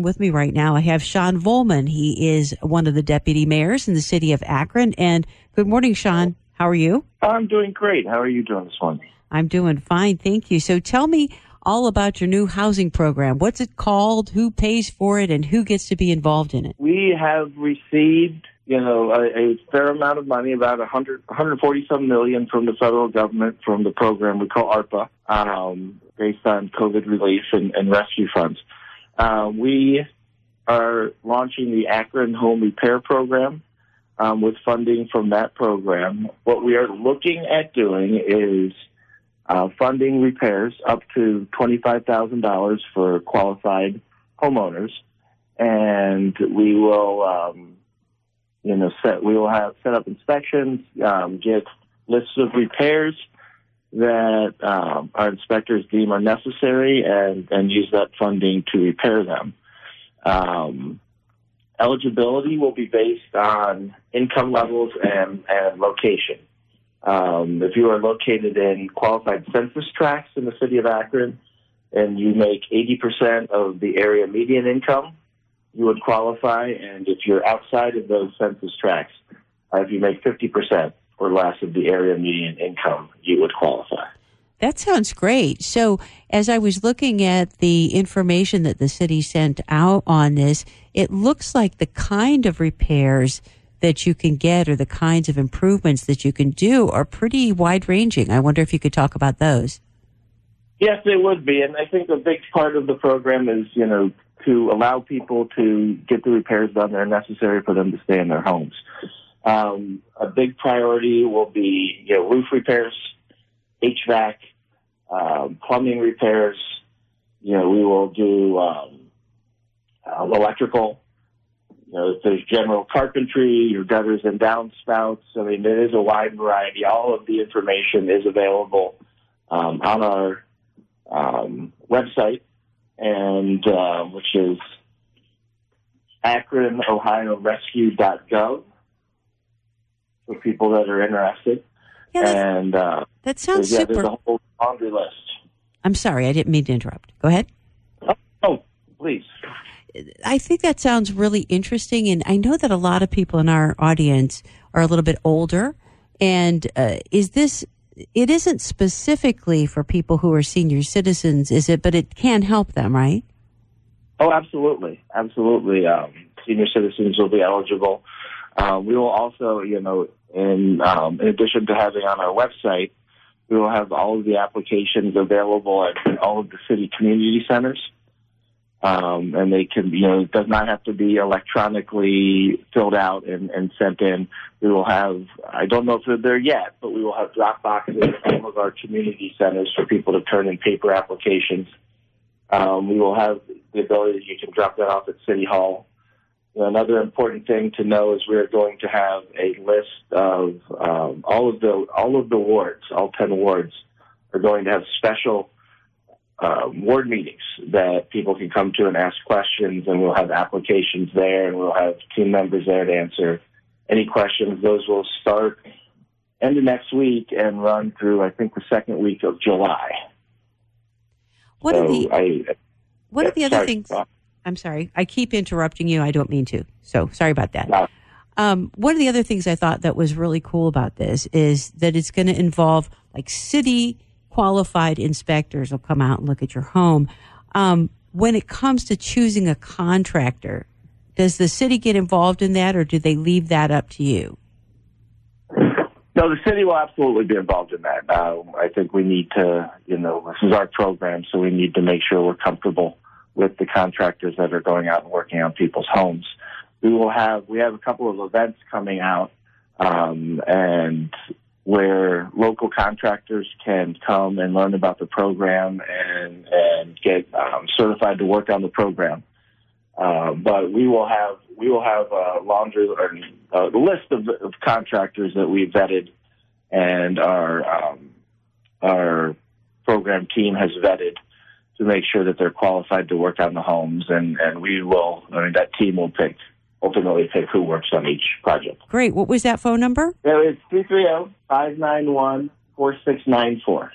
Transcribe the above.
With me right now, I have Sean Vollman. He is one of the deputy mayors in the city of Akron. And good morning, Sean. How are you? I'm doing great. How are you doing this morning? I'm doing fine. Thank you. So tell me all about your new housing program. What's it called? Who pays for it? And who gets to be involved in it? We have received, you know, a, a fair amount of money, about 100, 147 million from the federal government from the program we call ARPA, um, based on COVID relief and, and rescue funds. Uh, we are launching the Akron Home Repair Program um, with funding from that program. What we are looking at doing is uh, funding repairs up to $25,000 for qualified homeowners. And we will, um, you know, set, we will have set up inspections, um, get lists of repairs that um, our inspectors deem are necessary and, and use that funding to repair them. Um, eligibility will be based on income levels and, and location. Um, if you are located in qualified census tracts in the city of Akron and you make 80% of the area median income, you would qualify. And if you're outside of those census tracts, uh, if you make 50%, or less of the area median income, you would qualify. That sounds great. So, as I was looking at the information that the city sent out on this, it looks like the kind of repairs that you can get or the kinds of improvements that you can do are pretty wide ranging. I wonder if you could talk about those. Yes, it would be. And I think a big part of the program is, you know, to allow people to get the repairs done that are necessary for them to stay in their homes. Um, a big priority will be you know, roof repairs, HVAC, um, plumbing repairs. You know, we will do um, uh, electrical. You know, if there's general carpentry, your gutters and downspouts. I mean, there is a wide variety. All of the information is available um, on our um, website, and uh, which is AkronOhioRescue.gov for people that are interested. Yeah, that, and uh, that sounds yeah, super. There's a whole laundry list. I'm sorry, I didn't mean to interrupt. Go ahead. Oh, oh, please. I think that sounds really interesting, and I know that a lot of people in our audience are a little bit older. And uh, is this? It isn't specifically for people who are senior citizens, is it? But it can help them, right? Oh, absolutely, absolutely. Um, senior citizens will be eligible. Uh, we will also, you know, in, um, in addition to having on our website, we will have all of the applications available at all of the city community centers. Um, and they can, you know, it does not have to be electronically filled out and, and sent in. We will have, I don't know if they're there yet, but we will have drop boxes in all of our community centers for people to turn in paper applications. Um, we will have the ability that you can drop that off at City Hall Another important thing to know is we're going to have a list of um, all of the all of the wards, all ten wards, are going to have special uh, ward meetings that people can come to and ask questions, and we'll have applications there, and we'll have team members there to answer any questions. Those will start end of next week and run through, I think, the second week of July. What so are the I, What are the other things? I'm sorry. I keep interrupting you. I don't mean to. So sorry about that. No. Um, one of the other things I thought that was really cool about this is that it's going to involve like city qualified inspectors will come out and look at your home. Um, when it comes to choosing a contractor, does the city get involved in that or do they leave that up to you? No, the city will absolutely be involved in that. Uh, I think we need to, you know, this is our program, so we need to make sure we're comfortable with the contractors that are going out and working on people's homes. We will have we have a couple of events coming out, um, and where local contractors can come and learn about the program and and get um, certified to work on the program. Uh, but we will have we will have a laundry or a list of, of contractors that we vetted and our um, our program team has vetted to make sure that they're qualified to work on the homes, and and we will. I mean, that team will pick ultimately pick who works on each project. Great. What was that phone number? It was 330-591-4694.